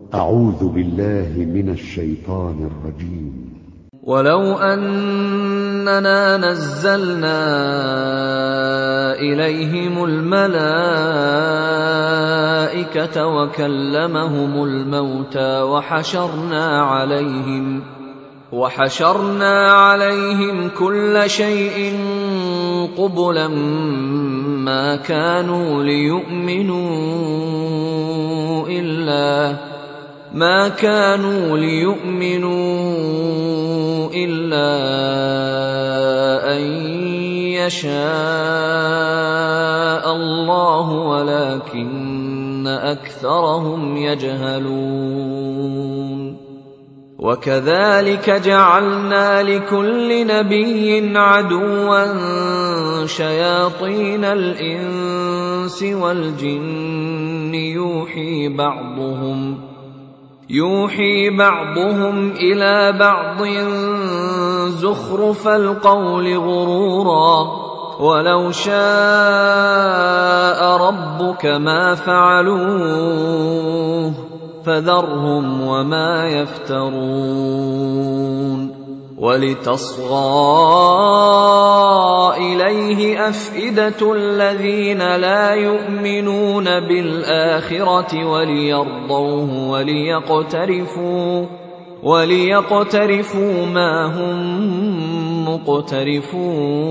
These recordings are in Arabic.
أعوذ بالله من الشيطان الرجيم. ولو أننا نزلنا إليهم الملائكة وكلمهم الموتى وحشرنا عليهم وحشرنا عليهم كل شيء قبلا ما كانوا ليؤمنوا إلا ما كانوا ليؤمنوا إلا أن يشاء الله ولكن أكثرهم يجهلون. وكذلك جعلنا لكل نبي عدوا شياطين الإنس والجن يوحي بعضهم ۖ. يوحي بعضهم إلى بعض زخرف القول غرورا ولو شاء ربك ما فعلوه فذرهم وما يفترون ولتصغى إليه أفئدة الذين لا يؤمنون بالآخرة وليرضوه وليقترفوا وليقترفوا ما هم مقترفون.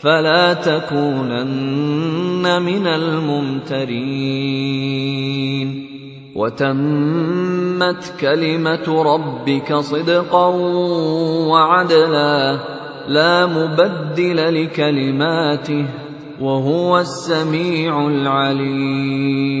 فلا تكونن من الممترين. وتمت كلمة ربك صدقا وعدلا لا مبدل لكلماته وهو السميع العليم.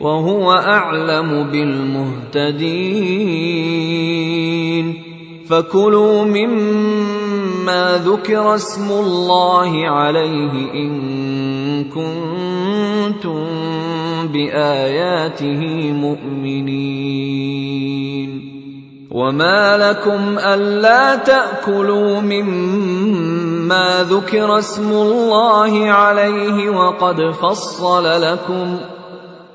وهو أعلم بالمهتدين. فكلوا مما ذكر اسم الله عليه إن كنتم بآياته مؤمنين. وما لكم ألا تأكلوا مما ذكر اسم الله عليه وقد فصل لكم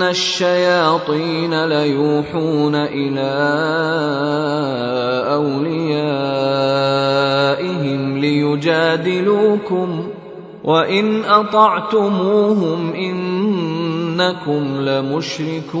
وان الشياطين ليوحون إلى اوليائهم ليجادلوكم وان اطعتموهم انكم لمشركون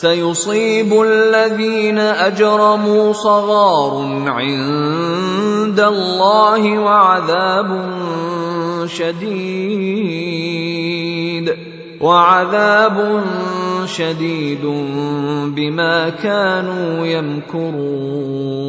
سيصيب الذين أجرموا صغار عند الله وعذاب شديد وعذاب شديد بما كانوا يمكرون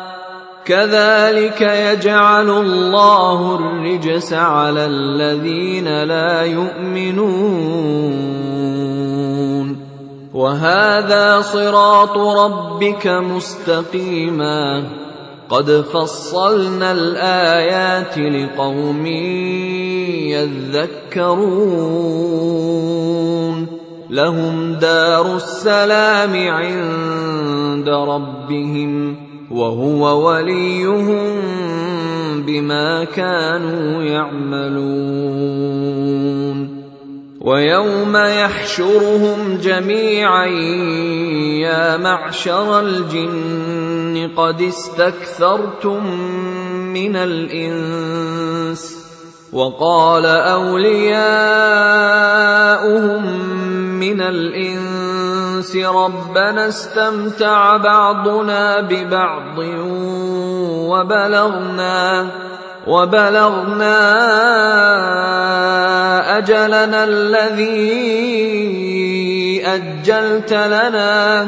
كذلك يجعل الله الرجس على الذين لا يؤمنون. وهذا صراط ربك مستقيما. قد فصلنا الآيات لقوم يذكرون. لهم دار السلام عند ربهم. وهو وليهم بما كانوا يعملون. ويوم يحشرهم جميعا يا معشر الجن قد استكثرتم من الإنس. وقال أولياؤهم من الإنس ربنا استمتع بعضنا ببعض وبلغنا وبلغنا أجلنا الذي أجلت لنا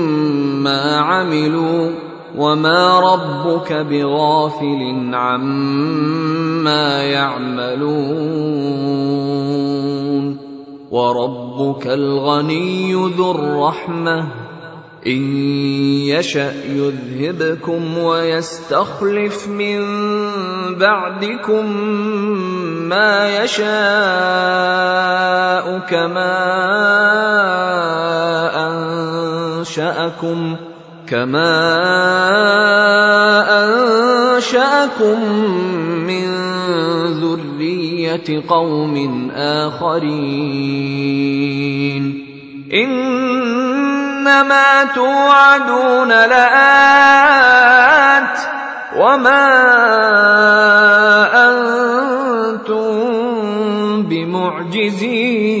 عملوا وما ربك بغافل عما يعملون وربك الغني ذو الرحمة إن يشأ يذهبكم ويستخلف من بعدكم ما يشاء كما أنشأكم كما أنشأكم من ذرية قوم آخرين. إنما توعدون لآت وما أنتم بمعجزين.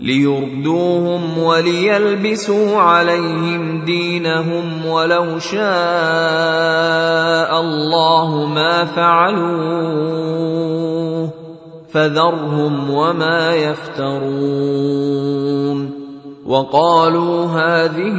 ليردوهم وليلبسوا عليهم دينهم ولو شاء الله ما فعلوه فذرهم وما يفترون وقالوا هذه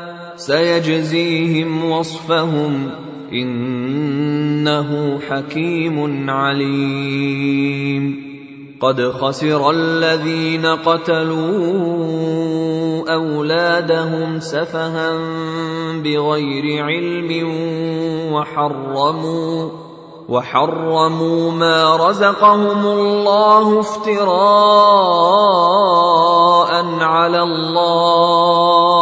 سيجزيهم وصفهم إنه حكيم عليم. قد خسر الذين قتلوا أولادهم سفها بغير علم وحرموا وحرموا ما رزقهم الله افتراء على الله.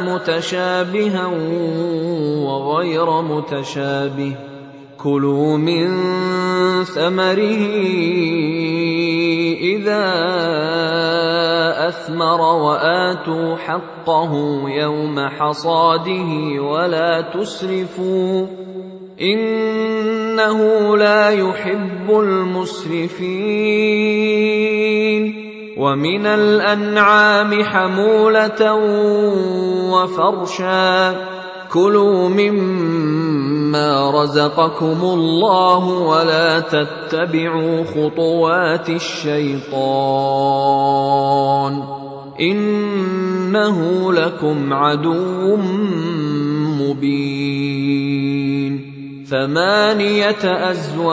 متشابها وغير متشابه. كلوا من ثمره إذا أثمر وآتوا حقه يوم حصاده ولا تسرفوا. إنه لا يحب المسرفين. ومن الأنعام حمولة وفرشا. كلوا مما رزقكم الله ولا تتبعوا خطوات الشيطان. إنه لكم عدو مبين. ثمانية أزواج.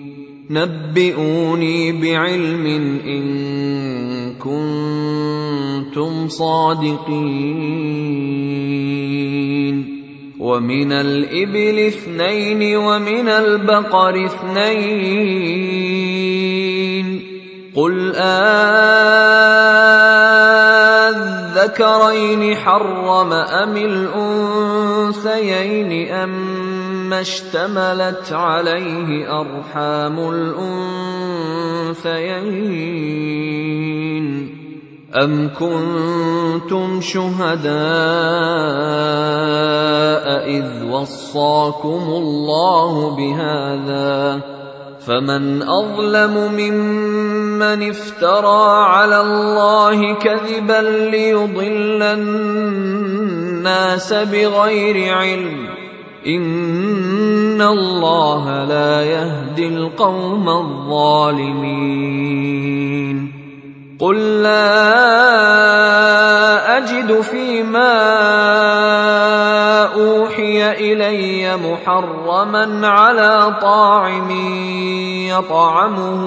نبئوني بعلم إن كنتم صادقين. ومن الإبل اثنين ومن البقر اثنين. قل آذكرين حرم أم الأنثيين أما اشتملت عليه أرحام الأنثيين. أم كنتم شهداء إذ وصاكم الله بهذا؟ فمن أظلم ممن افترى على الله كذبا ليضل الناس بغير علم. إن الله لا يهدي القوم الظالمين. قل لا اجد فيما اوحي الي محرما على طاعم يطعمه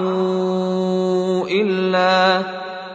الا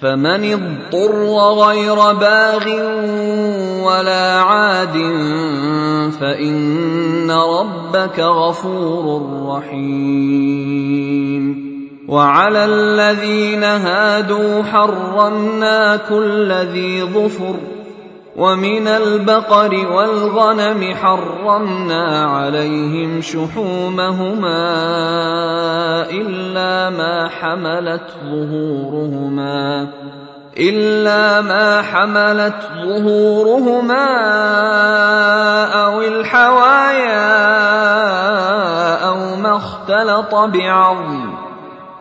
فمن اضطر غير باغ ولا عاد فإن ربك غفور رحيم. وعلى الذين هادوا حرمنا كل ذي ظفر ومن البقر والغنم حرمنا عليهم شحومهما إلا ما حملت ظهورهما إلا ما حملت ظهورهما أو الحوايا أو ما اختلط بعظم.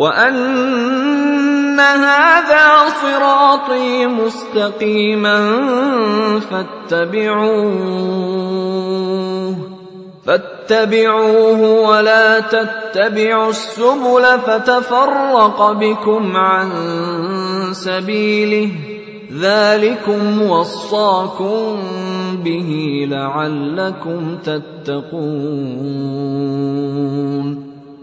وان هذا صراطي مستقيما فاتبعوه فاتبعوه ولا تتبعوا السبل فتفرق بكم عن سبيله ذلكم وصاكم به لعلكم تتقون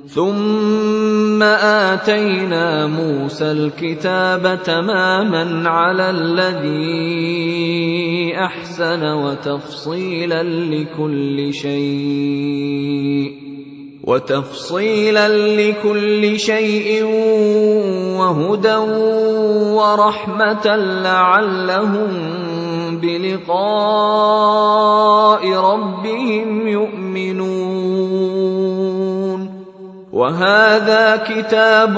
ثم آتينا موسى الكتاب تماما على الذي أحسن وتفصيلا لكل شيء وتفصيلا لكل شيء وهدى ورحمة لعلهم بلقاء ربهم يؤمنون. وهذا كتاب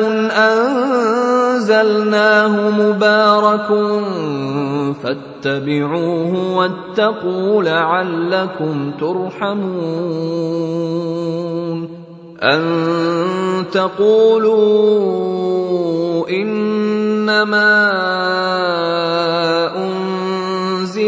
أنزلناه مبارك فاتبعوه واتقوا لعلكم ترحمون أن تقولوا إنما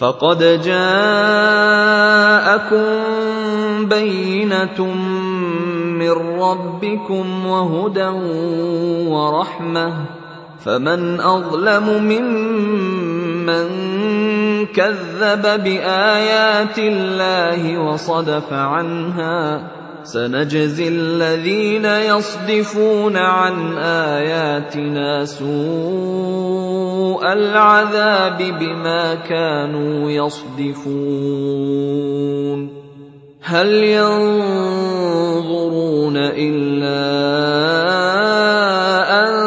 فقد جاءكم بينة من ربكم وهدى ورحمة. فمن أظلم ممن كذب بآيات الله وصدف عنها سنجزي الذين يصدفون عن آياتنا سوء العذاب بما كانوا يصدفون. هل ينظرون إلا أن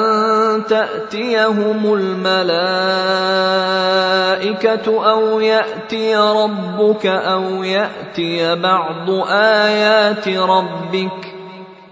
تأتيهم الملائكة أو يأتي ربك أو يأتي بعض آيات ربك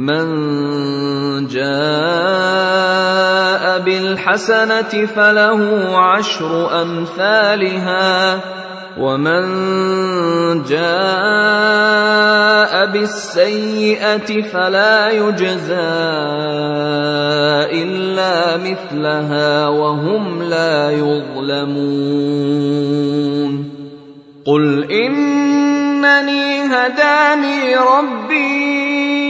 من جاء بالحسنة فله عشر أمثالها ومن جاء بالسيئة فلا يجزى إلا مثلها وهم لا يظلمون. قل إنني هداني ربي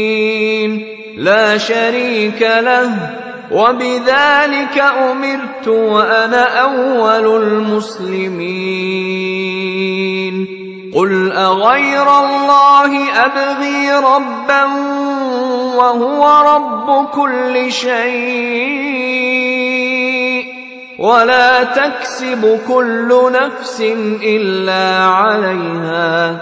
لا شريك له وبذلك أمرت وأنا أول المسلمين. قل أغير الله أبغي ربا وهو رب كل شيء ولا تكسب كل نفس إلا عليها.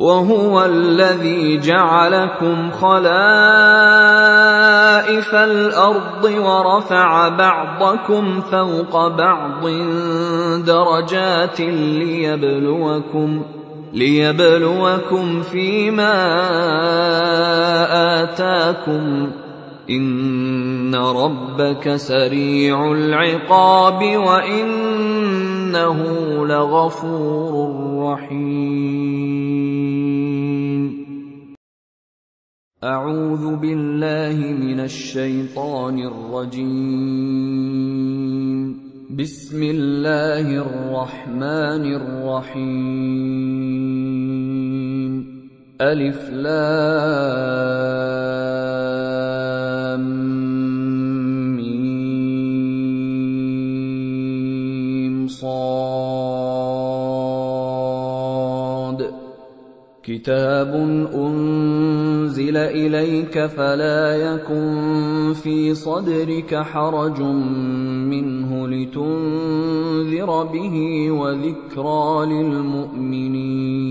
وهو الذي جعلكم خلائف الأرض ورفع بعضكم فوق بعض درجات ليبلوكم ليبلوكم فيما آتاكم ان ربك سريع العقاب وانه لغفور رحيم. اعوذ بالله من الشيطان الرجيم. بسم الله الرحمن الرحيم. ألف لام ميم صاد. كتاب أنزل إليك فلا يكن في صدرك حرج منه لتنذر به وذكرى للمؤمنين.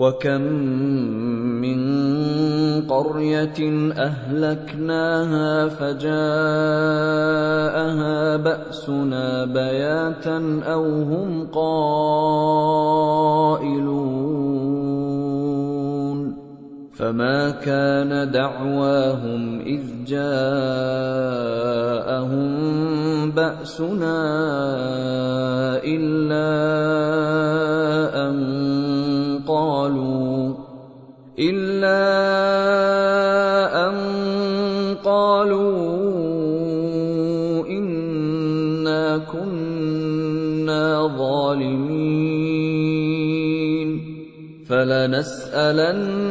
وكم من قريه اهلكناها فجاءها باسنا بياتا أو هم قائلون فما كان دعواهم اذ جاءهم باسنا الا ان قالوا إلا أن قالوا إنا كنا ظالمين فلنسألن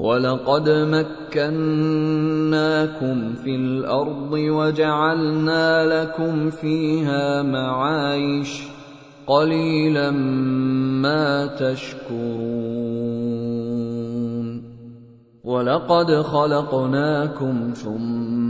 ولقد مكناكم في الأرض وجعلنا لكم فيها معايش قليلا ما تشكرون ولقد خلقناكم ثم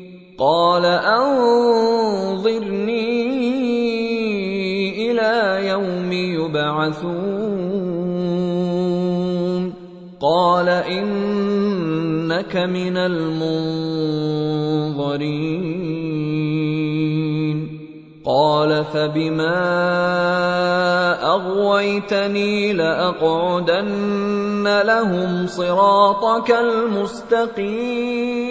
قال أنظرني إلى يوم يبعثون. قال إنك من المنظرين. قال فبما أغويتني لأقعدن لهم صراطك المستقيم.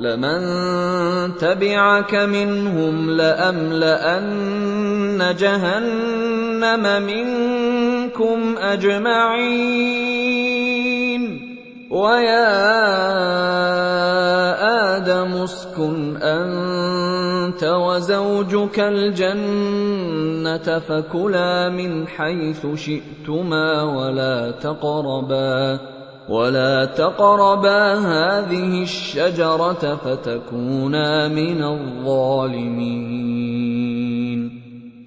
لمن تبعك منهم لأملأن جهنم منكم أجمعين. ويا آدم اسكن أنت وزوجك الجنة فكلا من حيث شئتما ولا تقربا. ولا تقربا هذه الشجره فتكونا من الظالمين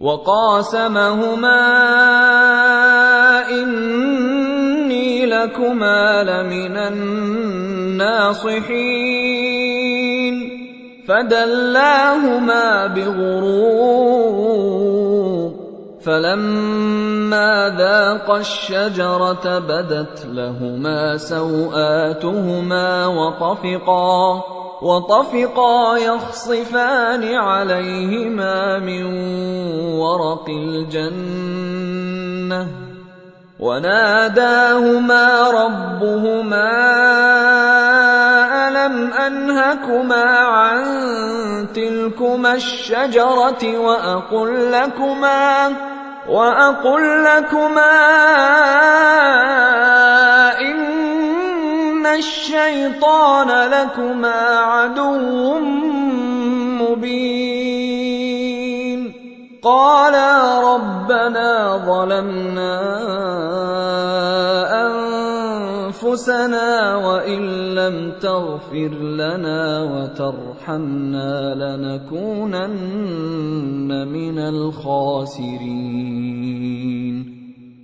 وقاسمهما إني لكما لمن الناصحين. فدلاهما بغرور فلما ذاقا الشجرة بدت لهما سوآتهما وطفقا. وطفقا يخصفان عليهما من ورق الجنة وناداهما ربهما ألم أنهكما عن تلكما الشجرة وأقل لكما وأقل لكما إن الشيطان لكما عدو مبين قالا ربنا ظلمنا انفسنا وان لم تغفر لنا وترحمنا لنكونن من الخاسرين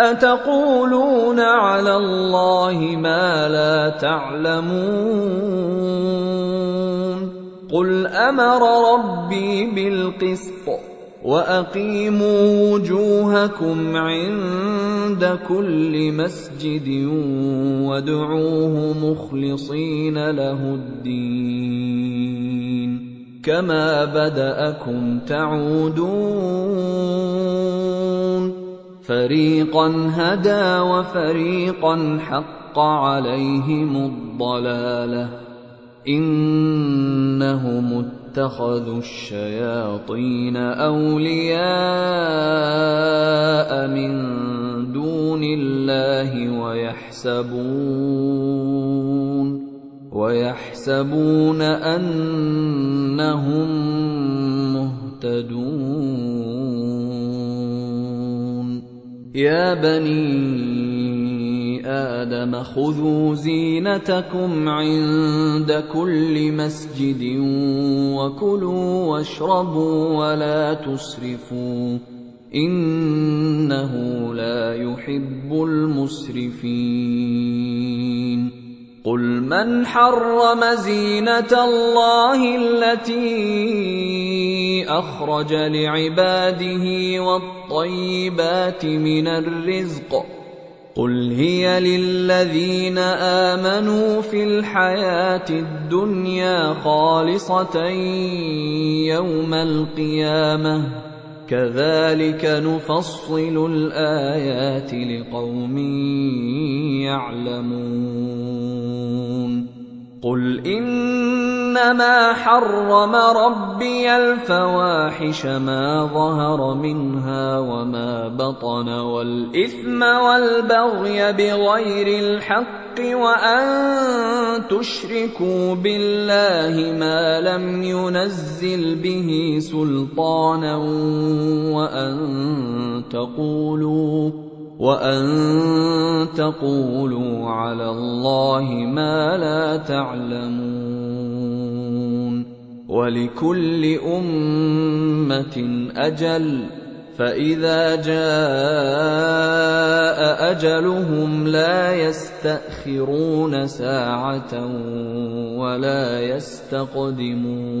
أتقولون على الله ما لا تعلمون قل أمر ربي بالقسط وأقيموا وجوهكم عند كل مسجد وادعوه مخلصين له الدين كما بدأكم تعودون فريقا هدى وفريقا حق عليهم الضلاله انهم اتخذوا الشياطين اولياء من دون الله ويحسبون ويحسبون انهم مهتدون يا بني آدم خذوا زينتكم عند كل مسجد وكلوا واشربوا ولا تسرفوا إنه لا يحب المسرفين. قل من حرم زينة الله التي أخرج لعباده والطيبات من الرزق ۖ. قل هي للذين آمنوا في الحياة الدنيا خالصة يوم القيامة. كذلك نفصل الآيات لقوم يعلمون. قل انما حرم ربي الفواحش ما ظهر منها وما بطن والاثم والبغي بغير الحق وان تشركوا بالله ما لم ينزل به سلطانا وان تقولوا وان تقولوا على الله ما لا تعلمون ولكل امه أجل فاذا جاء اجلهم لا يستاخرون ساعه ولا يستقدمون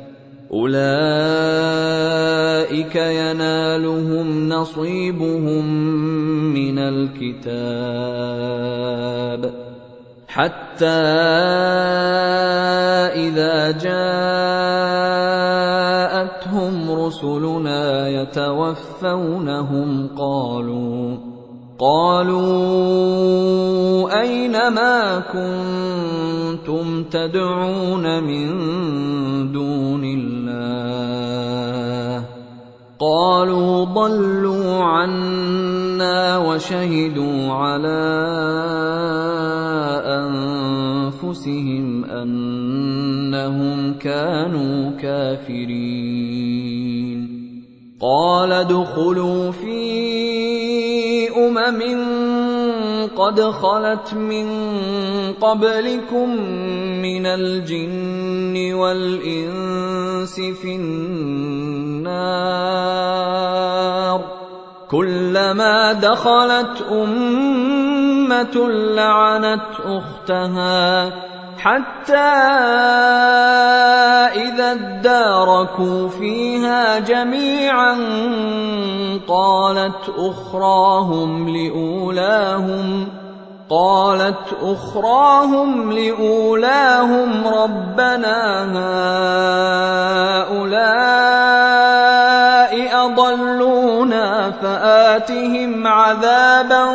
أولئك ينالهم نصيبهم من الكتاب حتى إذا جاءتهم رسلنا يتوفونهم قالوا قالوا أين ما كنتم تدعون من دون الله؟ قالوا ضلوا عنا وشهدوا على أنفسهم أنهم كانوا كافرين. قال ادخلوا في أمم قد خلت من قبلكم من الجن والإنس في النار كلما دخلت أمة لعنت أختها حتى إذا اداركوا فيها جميعا قالت أخراهم لأولاهم قالت أخراهم لأولاهم ربنا هؤلاء أضلونا فآتهم عذابا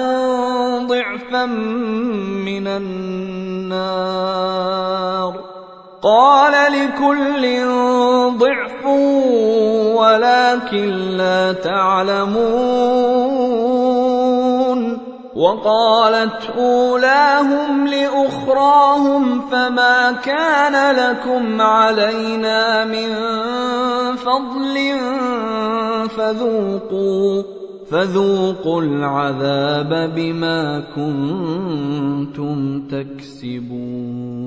ضعفا من النار. قال لكل ضعف ولكن لا تعلمون. وقالت أولاهم لأخراهم فما كان لكم علينا من فضل فذوقوا فذوقوا العذاب بما كنتم تكسبون.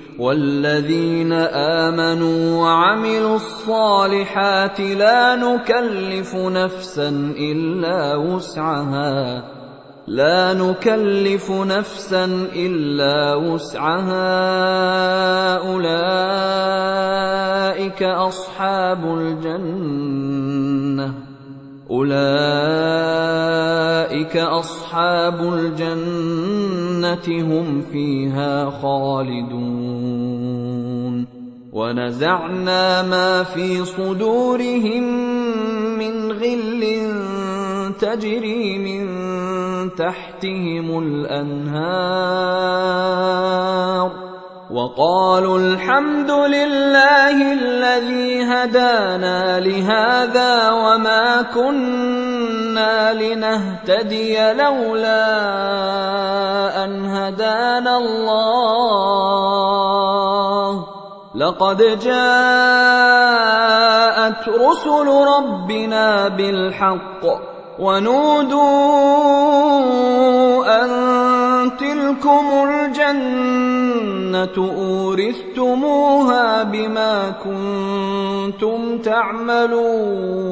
والذين آمنوا وعملوا الصالحات لا نكلف نفسا إلا وسعها. لا نكلف نفسا إلا وسعها. أولئك أصحاب الجنة. أولئك اصحاب الجنه هم فيها خالدون ونزعنا ما في صدورهم من غل تجري من تحتهم الانهار وقالوا الحمد لله الذي هدانا لهذا وما كنا لنهتدي لولا ان هدانا الله لقد جاءت رسل ربنا بالحق ونودوا ان تلكم الجنة أورثتموها بما كنتم تعملون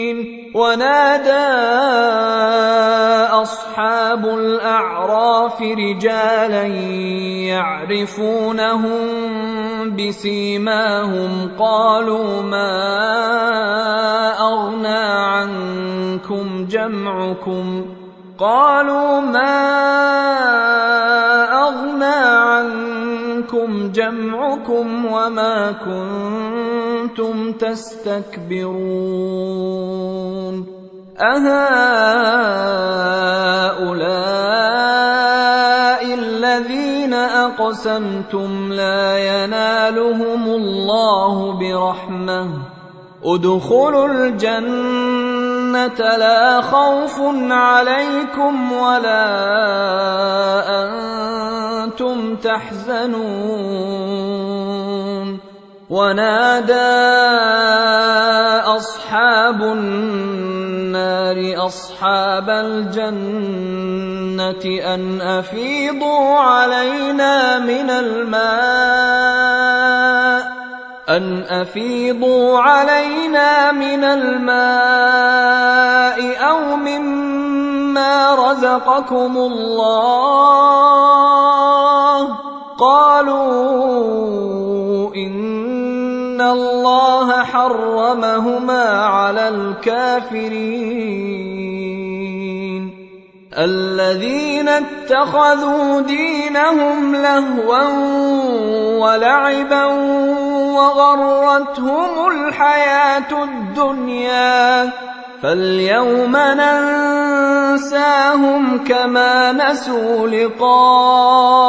ونادى أصحاب الأعراف رجالا يعرفونهم بسيماهم قالوا ما أغنى عنكم جمعكم قالوا ما أغنى عنكم جمعكم وما كنتم تستكبرون أهؤلاء الذين أقسمتم لا ينالهم الله برحمة ادخلوا الجنة لا خوف عليكم ولا أنتم تحزنون. ونادى أصحاب النار أصحاب الجنة أن أفيضوا علينا من الماء. أن أفيضوا علينا من الماء أو مما رزقكم الله. قالوا إن الله حرمهما على الكافرين. الذين اتخذوا دينهم لهوا ولعبا وغرتهم الحياة الدنيا فاليوم ننساهم كما نسوا لقاء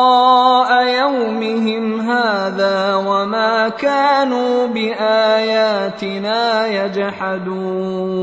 يومهم هذا وما كانوا بآياتنا يجحدون.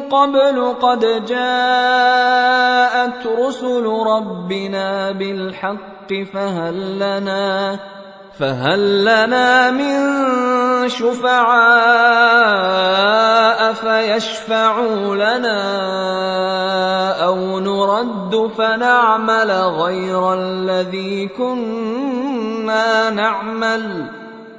قبل قد جاءت رسل ربنا بالحق فهل لنا فهل لنا من شفعاء فيشفعوا لنا أو نرد فنعمل غير الذي كنا نعمل؟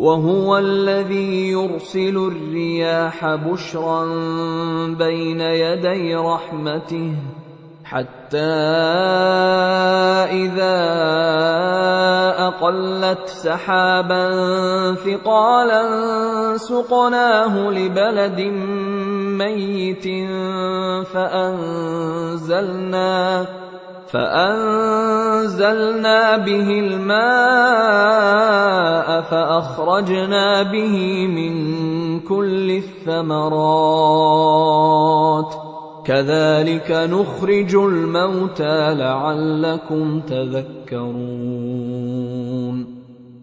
وهو الذي يرسل الرياح بشرا بين يدي رحمته حتى إذا أقلت سحابا ثقالا سقناه لبلد ميت فانزلنا فأنزلنا به الماء فأخرجنا به من كل الثمرات. كذلك نخرج الموتى لعلكم تذكرون.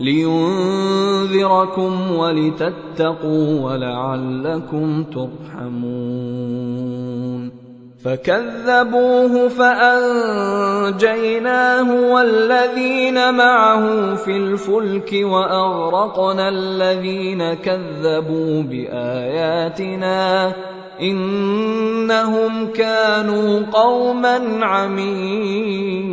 لينذركم ولتتقوا ولعلكم ترحمون. فكذبوه فأنجيناه والذين معه في الفلك وأغرقنا الذين كذبوا بآياتنا إنهم كانوا قوما عمين.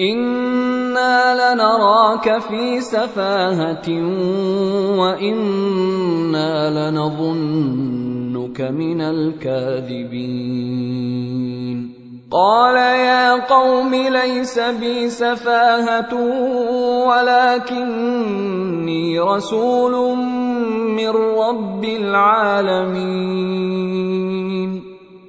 أنا لنراك في سفاهه وأنا لنظنك من الكاذبين قال يا قوم ليس بي سفاهة ولكني رسول من رب العالمين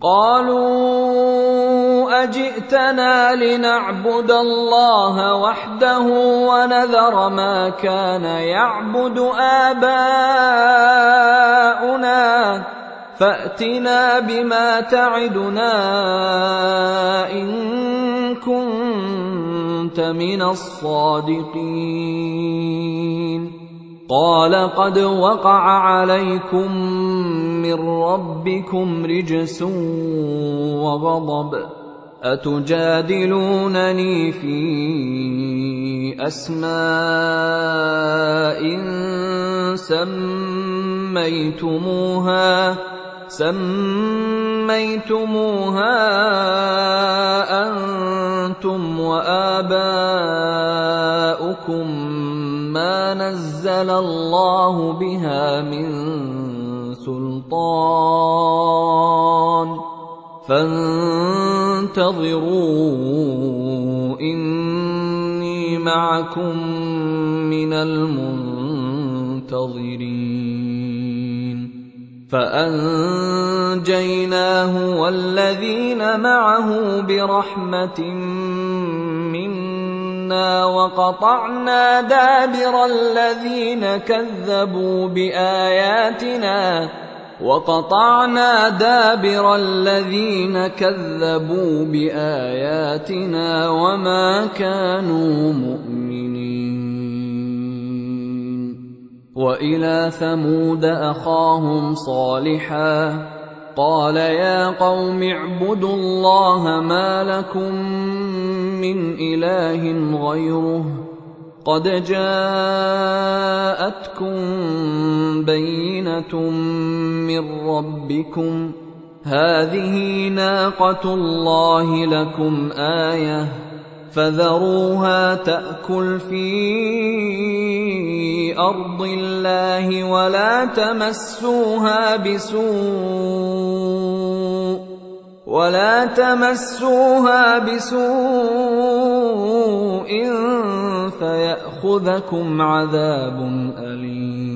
قالوا أجئتنا لنعبد الله وحده ونذر ما كان يعبد آباؤنا. فأتنا بما تعدنا إن كنت من الصادقين. قال قد وقع عليكم من ربكم رجس وغضب أتجادلونني في أسماء سميتموها سميتموها أنتم وآباؤكم ما نزل الله بها من سلطان فانتظروا إني معكم من المنتظرين فانجيناه والذين معه برحمه منا وقطعنا دابر الذين كذبوا بآياتنا وقطعنا دابر الذين كذبوا بآياتنا وما كانوا مؤمنين. وإلى ثمود أخاهم صالحا قال يا قوم اعبدوا الله ما لكم من إله غيره قد جاءتكم بينة من ربكم هذه ناقة الله لكم آية فذروها تأكل في أرض الله ولا تمسوها بسوء ولا تمسوها بسوء فيأخذكم عذاب أليم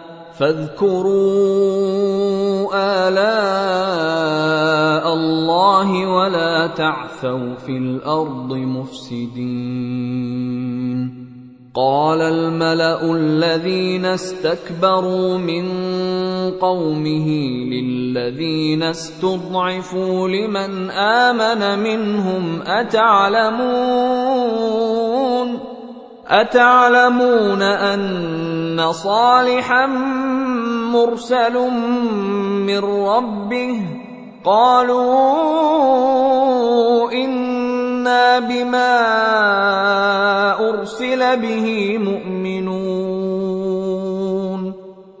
فاذكروا آلاء الله ولا تعثوا في الأرض مفسدين. قال الملأ الذين استكبروا من قومه للذين استضعفوا لمن آمن منهم أتعلمون؟ أتعلمون أن صالحا مرسل من ربه؟ قالوا إنا بما أرسل به مؤمنون.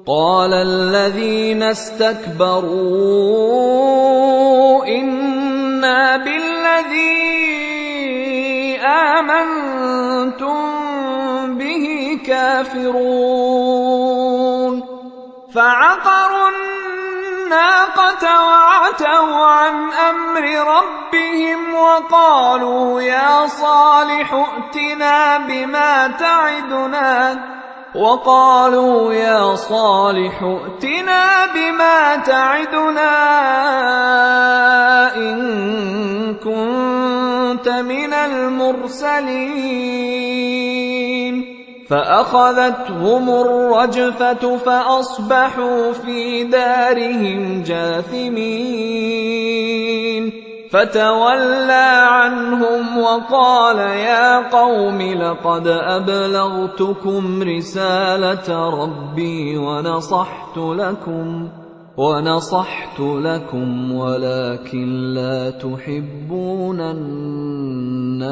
قال الذين استكبروا إنا بالذي آمنتم به كافرون فعقروا الناقة وعتوا عن أمر ربهم وقالوا يا صالح ائتنا بما تعدنا وقالوا يا صالح ائتنا بما تعدنا إن كنت من المرسلين فأخذتهم الرجفة فأصبحوا في دارهم جاثمين. فتولى عنهم وقال يا قوم لقد أبلغتكم رسالة ربي ونصحت لكم ونصحت لكم ولكن لا تحبون الناصحين.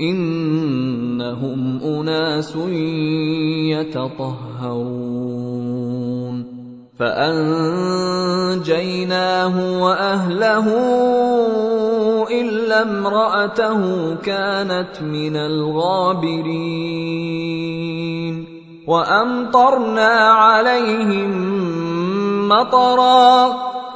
إنهم أناس يتطهرون. فأنجيناه وأهله إلا امرأته كانت من الغابرين. وأمطرنا عليهم مطرا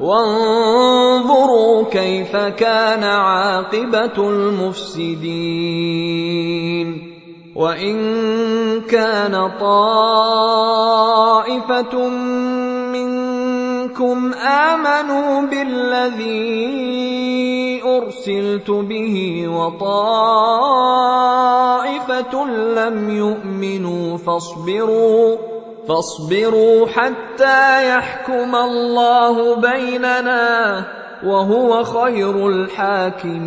وانظروا كيف كان عاقبة المفسدين. وإن كان طائفة منكم آمنوا بالذي أرسلت به وطائفة لم يؤمنوا فاصبروا فاصبروا حتى يحكم الله بيننا وهو خير الحاكمين.